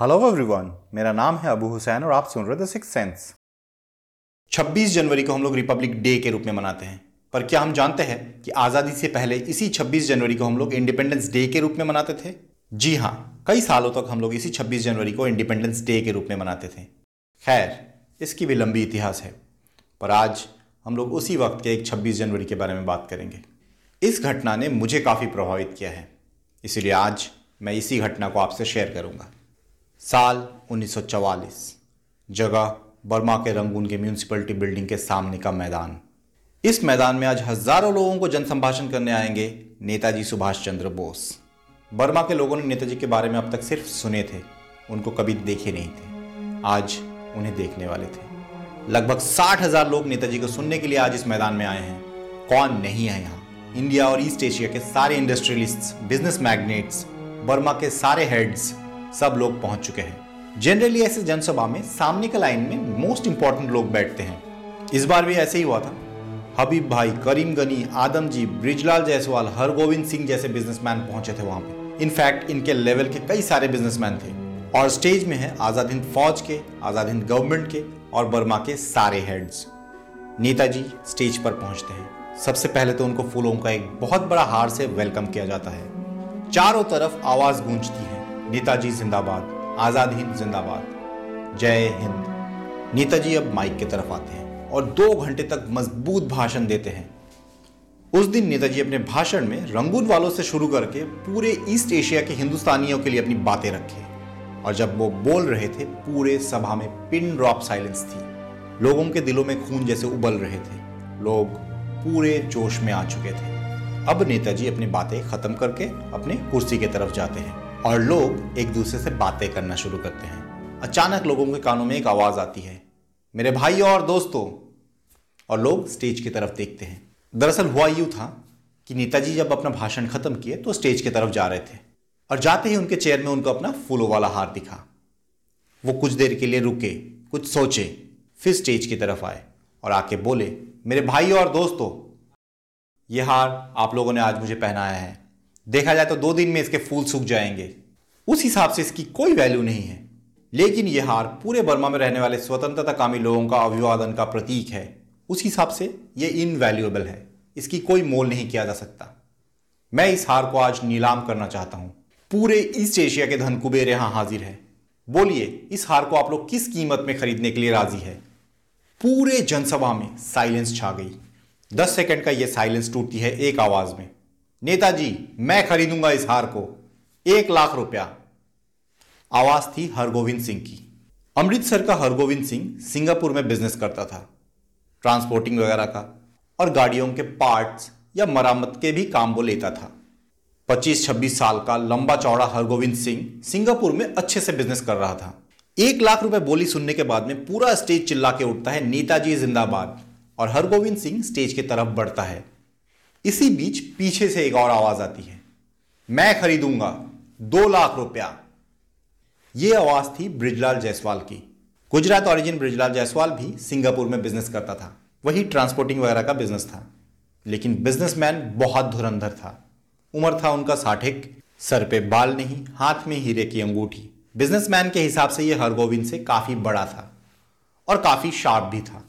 Hello everyone मेरा नाम है अबू हुसैन और आप सुन रहे द सिक्स सेंस 26 जनवरी को हम लोग रिपब्लिक डे के रूप में मनाते हैं। पर क्या हम जानते हैं कि आज़ादी से पहले इसी 26 जनवरी को हम लोग इंडिपेंडेंस डे के रूप में मनाते थे? जी हाँ कई सालों तक हम लोग इसी 26 जनवरी को इंडिपेंडेंस डे के रूप में मनाते थे। खैर, इसकी भी लंबी इतिहास है। पर आज हम लोग उसी वक्त के एक 26 जनवरी के बारे में बात करेंगे। इस घटना ने मुझे काफ़ी प्रभावित किया है। इसीलिए आज मैं इसी घटना को आपसे शेयर करूँगा। साल 1944 जगह बर्मा के रंगून के म्यूनसिपलिटी बिल्डिंग के सामने का मैदान। इस मैदान में आज हज़ारों लोगों को जनसंभाषण करने आएँगे नेताजी सुभाष चंद्र बोस। बर्मा के लोगों ने नेताजी के बारे में अब तक सिर्फ़ सुने थे, उनको कभी देखे नहीं थे। आज उन्हें देखने वाले थे। लगभग साठ हज़ार लोग नेताजी को सुनने के लिए आज इस मैदान में आए हैं। कौन नहीं है यहाँ? इंडिया और ईस्ट एशिया के सारे इंडस्ट्रियलिस्ट बिज़नेस मैग्नेट्स बर्मा के सारे हेड्स सब लोग पहुँच चुके हैं। जनरली ऐसे जनसभा में सामने के लाइन में मोस्ट इंपॉर्टेंट लोग बैठते हैं। इस बार भी ऐसे ही हुआ था। हबीब भाई, करीम गनी आदमजी ब्रिजलाल जायसवाल, हरगोविंद सिंह जैसे बिजनेसमैन पहुँचे थे वहाँ पे। इनफैक्ट इनके लेवल के कई सारे बिजनेसमैन थे। और स्टेज में है आज़ाद हिंद फौज के, आज़ाद हिंद गवर्नमेंट के और बर्मा के सारे हेड्स नेताजी स्टेज पर पहुँचते हैं। सबसे पहले तो उनको फूलों का एक बहुत बड़ा हार से वेलकम किया जाता है। चारों तरफ़ आवाज़ गूंजती है। नेताजी जिंदाबाद, आज़ाद हिंद जिंदाबाद। जय हिंद। नेताजी अब माइक की तरफ़ आते हैं और दो घंटे तक मज़बूत भाषण देते हैं। उस दिन नेताजी अपने भाषण में रंगून वालों से शुरू करके पूरे ईस्ट एशिया के हिंदुस्तानियों के लिए अपनी बातें रखी और जब वो बोल रहे थे, पूरे सभा में पिन ड्रॉप साइलेंस थी। लोगों के दिलों में खून जैसे उबल रहे थे। लोग पूरे जोश में आ चुके थे। अब नेताजी अपनी बातें खत्म करके अपने कुर्सी की तरफ़ जाते हैं। और लोग एक दूसरे से बातें करना शुरू करते हैं। अचानक लोगों के कानों में एक आवाज़ आती है, मेरे भाई और दोस्तों। और लोग स्टेज की तरफ़ देखते हैं। दरअसल हुआ यूँ था कि नेताजी जब अपना भाषण खत्म किए तो स्टेज की तरफ़ जा रहे थे और जाते ही उनके चेयर में उनको अपना फूलों वाला हार दिखा। वो कुछ देर के लिए रुके, कुछ सोचे, फिर स्टेज की तरफ़ आए और आके बोले, मेरे भाई और दोस्तों, ये हार आप लोगों ने आज मुझे पहनाया है। देखा जाए तो दो दिन में इसके फूल सूख जाएँगे। उस हिसाब से इसकी कोई वैल्यू नहीं है। लेकिन यह हार पूरे बर्मा में रहने वाले स्वतंत्रता कामी लोगों का अभिवादन का प्रतीक है। उस हिसाब से यह इनवैल्यूएबल है। इसकी कोई मोल नहीं किया जा सकता। मैं इस हार को आज नीलाम करना चाहता हूँ। पूरे ईस्ट एशिया के धन कुबेर यहाँ हाजिर है। बोलिए, इस हार को आप लोग किस कीमत में खरीदने के लिए राज़ी है? पूरे जनसभा में साइलेंस छा गई। दस सेकंड का यह साइलेंस टूटती है एक आवाज़ में। नेताजी, मैं खरीदूँगा इस हार को। एक लाख रुपया। आवाज़ थी हरगोविंद सिंह की। अमृतसर का हरगोविंद सिंह सिंगापुर में बिज़नेस करता था। ट्रांसपोर्टिंग वगैरह का। और गाड़ियों के पार्ट्स या मरम्मत के भी काम वो लेता था। 25-26 साल का लंबा चौड़ा हरगोविंद सिंह सिंगापुर में अच्छे से बिज़नेस कर रहा था। एक लाख रुपए बोली सुनने के बाद में पूरा स्टेज चिल्ला के उठता है नेताजी जिंदाबाद। और हरगोविंद सिंह स्टेज की तरफ़ बढ़ता है। इसी बीच पीछे से एक और आवाज़ आती है। मैं खरीदूँगा दो लाख रुपया। यह आवाज़ थी ब्रिजलाल जायसवाल की। गुजरात ऑरिजिन ब्रिजलाल जायसवाल भी सिंगापुर में बिज़नेस करता था। वही ट्रांसपोर्टिंग वगैरह का बिज़नेस था। लेकिन बिजनेसमैन बहुत धुरंधर था। उम्र था उनका साठिक सर पे बाल नहीं, हाथ में हीरे की अंगूठी। बिजनेसमैन के हिसाब से यह हरगोविंद से काफ़ी बड़ा था। और काफ़ी शार्प भी था।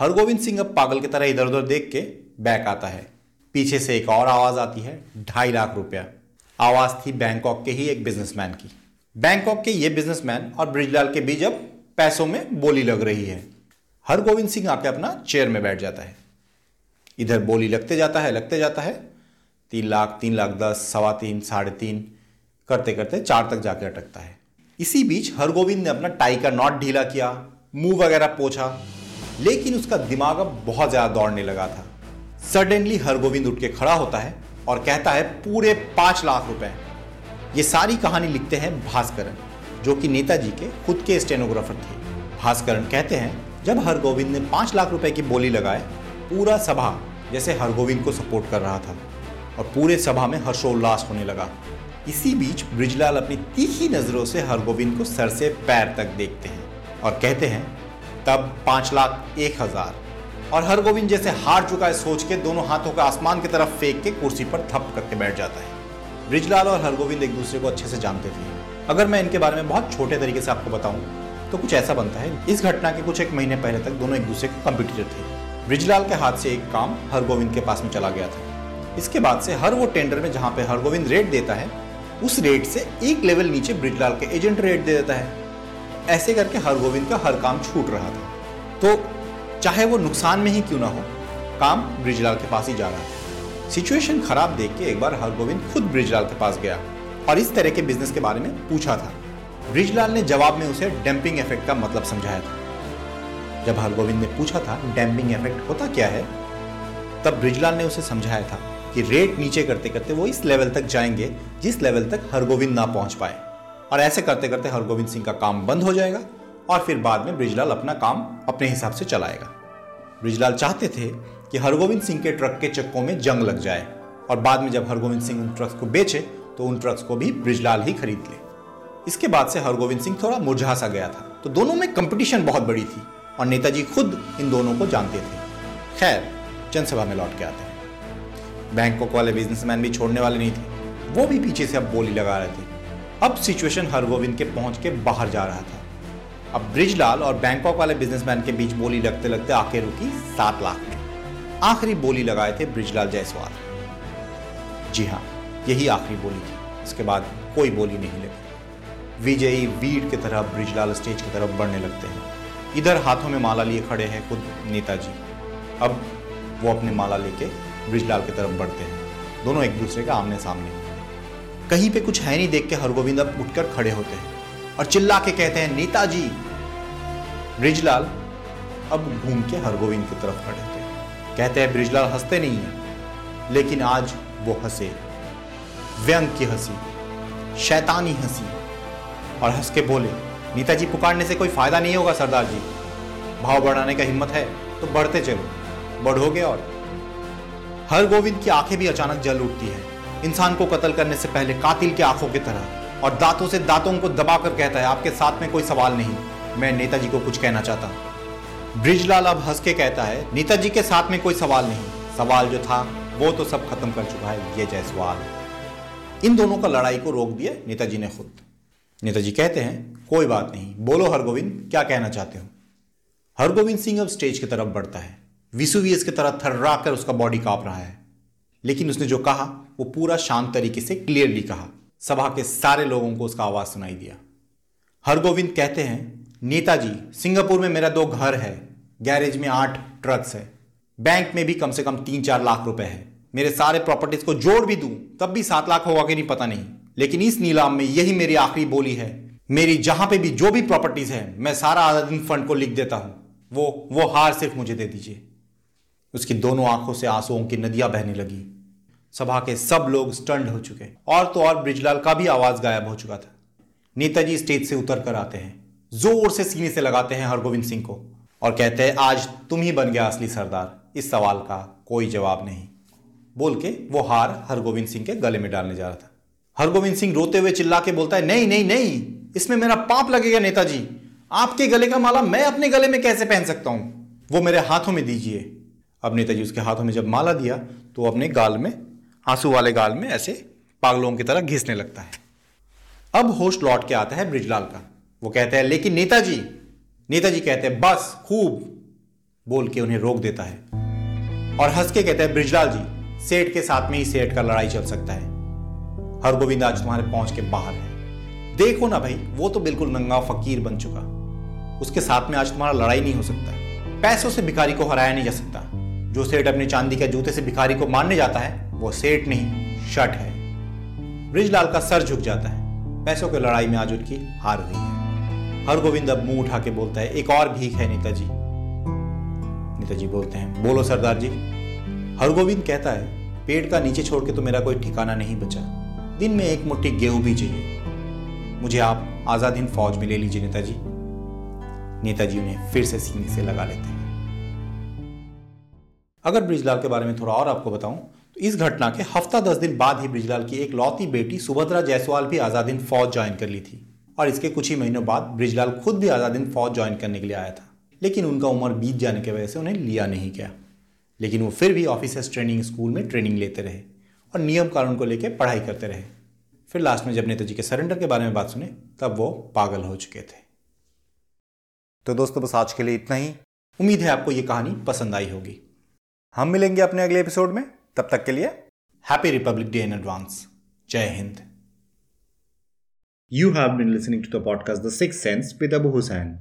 हरगोविंद सिंह अब पागल की तरह इधर उधर देख के बैक आता है। पीछे से एक और आवाज़ आती है, ढाई लाख रुपया। आवाज़ थी बैंकॉक के ही एक बिजनेसमैन की। बैंकॉक के ये बिजनेसमैन और ब्रिजलाल के बीच अब पैसों में बोली लग रही है। हरगोविंद सिंह आके अपना चेयर में बैठ जाता है। इधर बोली लगते जाता है, लगते जाता है। तीन लाख तीन लाख दस, सवा तीन, साढ़े तीन, करते करते चार तक जाके अटकता है। इसी बीच हरगोविंद ने अपना टाई का नॉट ढीला किया, मुँह वगैरह पोछा, लेकिन उसका दिमाग अब बहुत ज़्यादा दौड़ने लगा था। सडनली हरगोविंद उठ के खड़ा होता है और कहता है, पूरे पाँच लाख रुपए ये सारी कहानी लिखते हैं भास्करन, जो कि नेताजी के खुद के स्टेनोग्राफर थे। भास्करन कहते हैं, जब हरगोविंद ने पाँच लाख रुपए की बोली लगाए, पूरा सभा जैसे हरगोविंद को सपोर्ट कर रहा था और पूरे सभा में हर्षोल्लास होने लगा। इसी बीच ब्रिजलाल अपनी तीखी नज़रों से हरगोविंद को सर से पैर तक देखते हैं और कहते हैं, तब पाँच लाख एक हज़ार और हरगोविंद जैसे हार चुका है सोच के दोनों हाथों को आसमान की तरफ़ फेंक के कुर्सी पर थप करके बैठ जाता है। ब्रिजलाल और हरगोविंद एक दूसरे को अच्छे से जानते थे। अगर मैं इनके बारे में बहुत छोटे तरीके से आपको बताऊँ तो कुछ ऐसा बनता है, इस घटना के कुछ एक महीने पहले तक दोनों एक दूसरे के कंप्यूटर थे। ब्रिजलाल के हाथ से एक काम हरगोविंद के पास में चला गया था। इसके बाद से हर वो टेंडर में जहाँ पे हरगोविंद रेट देता है, उस रेट से एक लेवल नीचे ब्रिजलाल के एजेंट रेट दे देता है। ऐसे करके हरगोविंद का हर काम छूट रहा था। तो चाहे वो नुकसान में ही क्यों ना हो, काम ब्रिजलाल के पास ही जा रहा था सिचुएशन खराब देख के एक बार हरगोविंद खुद ब्रिजलाल के पास गया और इस तरह के बिज़नेस के बारे में पूछा था। ब्रिजलाल ने जवाब में उसे डैम्पिंग इफ़ेक्ट का मतलब समझाया था। जब हरगोविंद ने पूछा था डैम्पिंग इफ़ेक्ट होता क्या है? तब ब्रिजलाल ने उसे समझाया था कि रेट नीचे करते करते वो इस लेवल तक जाएँगे, जिस लेवल तक हरगोविंद ना पहुँच पाए। और ऐसे करते करते हरगोविंद सिंह का काम बंद हो जाएगा। और फिर बाद में ब्रिजलाल अपना काम अपने हिसाब से चलाएगा। ब्रिजलाल चाहते थे कि हरगोविंद सिंह के ट्रक के चक्कों में जंग लग जाए और बाद में जब हरगोविंद सिंह उन ट्रक्स को बेचे तो उन ट्रक्स को भी ब्रिजलाल ही खरीद ले। इसके बाद से हरगोविंद सिंह थोड़ा मुरझा सा गया था। तो दोनों में कंपटीशन बहुत बड़ी थी और नेताजी खुद इन दोनों को जानते थे। खैर, जनसभा में लौट के आते। हैं बैंकॉक वाले बिजनेसमैन भी छोड़ने वाले नहीं थे। वो भी पीछे से अब बोली लगा रहे थे। अब सिचुएशन हरगोविंद के पहुँच के बाहर जा रहा था। अब ब्रिजलाल और बैंकॉक वाले बिजनेसमैन के बीच बोली लगते लगते आके रुकी सात लाख में आखिरी बोली लगाए थे ब्रिजलाल जायसवाल। जी हाँ यही आखिरी बोली थी। इसके बाद कोई बोली नहीं लगी। विजयी वीर की तरह ब्रिजलाल स्टेज की तरफ़ बढ़ने लगते हैं। इधर हाथों में माला लिए खड़े हैं खुद नेताजी। अब वो अपने माला लेके ब्रिजलाल की तरफ़ बढ़ते हैं। दोनों एक दूसरे का आमने सामने कहीं पे कुछ है नहीं देख के हरगोविंद अब उठकर खड़े होते हैं और चिल्ला के कहते हैं, नेताजी ब्रिजलाल अब घूम के हरगोविंद की तरफ़ खड़े थे। कहते हैं, ब्रिजलाल हँसते नहीं है। लेकिन आज वो हंसे। व्यंग की हँसी, शैतानी हँसी। और हंस के बोले, नेताजी, पुकारने से कोई फ़ायदा नहीं होगा, सरदार जी। भाव बढ़ाने का हिम्मत है तो बढ़ते चलो। बढ़ोगे और? हर गोविंद की आँखें भी अचानक जल उठती है। इंसान को कत्ल करने से पहले कातिल की आँखों की तरह और दांतों से दांतों को दबाकर कहता है, आपके साथ में कोई सवाल नहीं। मैं नेताजी को कुछ कहना चाहता हूँ। ब्रिजलाल अब हंस के कहता है, नेताजी के साथ में कोई सवाल नहीं। सवाल जो था, वो तो सब खत्म कर चुका है, ये जय सवाल। इन दोनों का लड़ाई को रोक दिया नेताजी ने खुद। नेताजी कहते हैं, कोई बात नहीं, बोलो हरगोविंद, क्या कहना चाहते हो? हरगोविंद सिंह अब स्टेज की तरफ़ बढ़ता है। विसुवियस की तरह थर्रा कर उसका बॉडी काँप रहा है। लेकिन उसने जो कहा, वो पूरा शांत तरीके से क्लियरली कहा। सभा के सारे लोगों को उसका आवाज़ सुनाई दिया। हरगोविंद कहते हैं नेताजी, सिंगापुर में मेरा दो घर है। गैरेज में आठ ट्रक्स है। बैंक में भी कम से कम तीन चार लाख रुपए है। मेरे सारे प्रॉपर्टीज़ को जोड़ भी दूँ, तब भी सात लाख होगा कि नहीं पता नहीं। लेकिन इस नीलाम में यही मेरी आखिरी बोली है। मेरी जहाँ पे भी जो भी प्रॉपर्टीज़ है, मैं सारा आजादीन फंड को लिख देता हूँ। वो वो हार सिर्फ़ मुझे दे दीजिए। उसकी दोनों आँखों से आंसुओं की नदियाँ बहने लगी। सभा के सब लोग स्टंड हो चुके और तो और ब्रिजलाल का भी आवाज़ गायब हो चुका था। नेताजी स्टेज से उतर कर आते हैं। ज़ोर से सीने से लगाते हैं हरगोविंद सिंह को और कहते हैं, आज तुम ही बन गया असली सरदार। इस सवाल का कोई जवाब नहीं। बोल के वो हार हरगोविंद सिंह के गले में डालने जा रहा था। हरगोविंद सिंह रोते हुए चिल्ला के बोलता है, नहीं नहीं नहीं, इसमें मेरा पाप लगेगा नेताजी। आपके गले का माला मैं अपने गले में कैसे पहन सकता हूँ? वो मेरे हाथों में दीजिए। अब नेताजी उसके हाथों में जब माला दिया तो अपने गाल में, आँसू वाले गाल में ऐसे पागलों की तरह घिसने लगता है। अब होश लौट के आता है ब्रिजलाल का। वो कहते हैं, लेकिन नेताजी नेताजी कहते हैं, बस खूब बोल के उन्हें रोक देता है। और हंस के कहते हैं, ब्रिजलाल जी, सेठ के साथ में ही सेठ का लड़ाई चल सकता है। हर गोविंद आज तुम्हारे पहुँच के बाहर है। देखो ना भाई, वो तो बिल्कुल नंगा फकीर बन चुका। उसके साथ में आज तुम्हारा लड़ाई नहीं हो सकता। पैसों से भिखारी को हराया नहीं जा सकता। जो सेठ अपने चांदी के जूते से भिखारी को मारने जाता है, वो सेठ नहीं, शट है। ब्रिजलाल का सर झुक जाता है। पैसों की लड़ाई में आज उनकी हार हुई है। हर गोविंद अब मुँह उठा के बोलता है, एक और भीख है नेताजी। नेताजी बोलते हैं, बोलो सरदार जी। हरगोविंद कहता है, पेट का नीचे छोड़ के तो मेरा कोई ठिकाना नहीं बचा। दिन में एक मुट्ठी गेहूँ भी चाहिए। मुझे आप आज़ाद हिंद फौज में ले लीजिए नेताजी। नेताजी उन्हें फिर से सीने से लगा लेते हैं। अगर ब्रिजलाल के बारे में थोड़ा और आपको बताऊँ तो इस घटना के हफ़्ता दस दिन बाद ही ब्रिजलाल की एक लौती बेटी सुभद्रा जायसवाल भी आज़ाद हिंद फौज ज्वाइन कर ली थी। और इसके कुछ ही महीनों बाद ब्रिजलाल खुद भी आज़ाद हिंद फौज ज्वाइन करने के लिए आया था। लेकिन उनका उम्र बीत जाने की वजह से उन्हें लिया नहीं गया। लेकिन वो फिर भी ऑफिसर्स ट्रेनिंग स्कूल में ट्रेनिंग लेते रहे और नियम कानून को लेकर पढ़ाई करते रहे। फिर लास्ट में जब नेताजी के सरेंडर के बारे में बात सुने तब वो पागल हो चुके थे। तो दोस्तों बस आज के लिए इतना ही। उम्मीद है आपको ये कहानी पसंद आई होगी। हम मिलेंगे अपने अगले एपिसोड में। तब तक के लिए happy republic day in advance जय Hind. You have been listening to the podcast The Sixth Sense with Abu Hussain.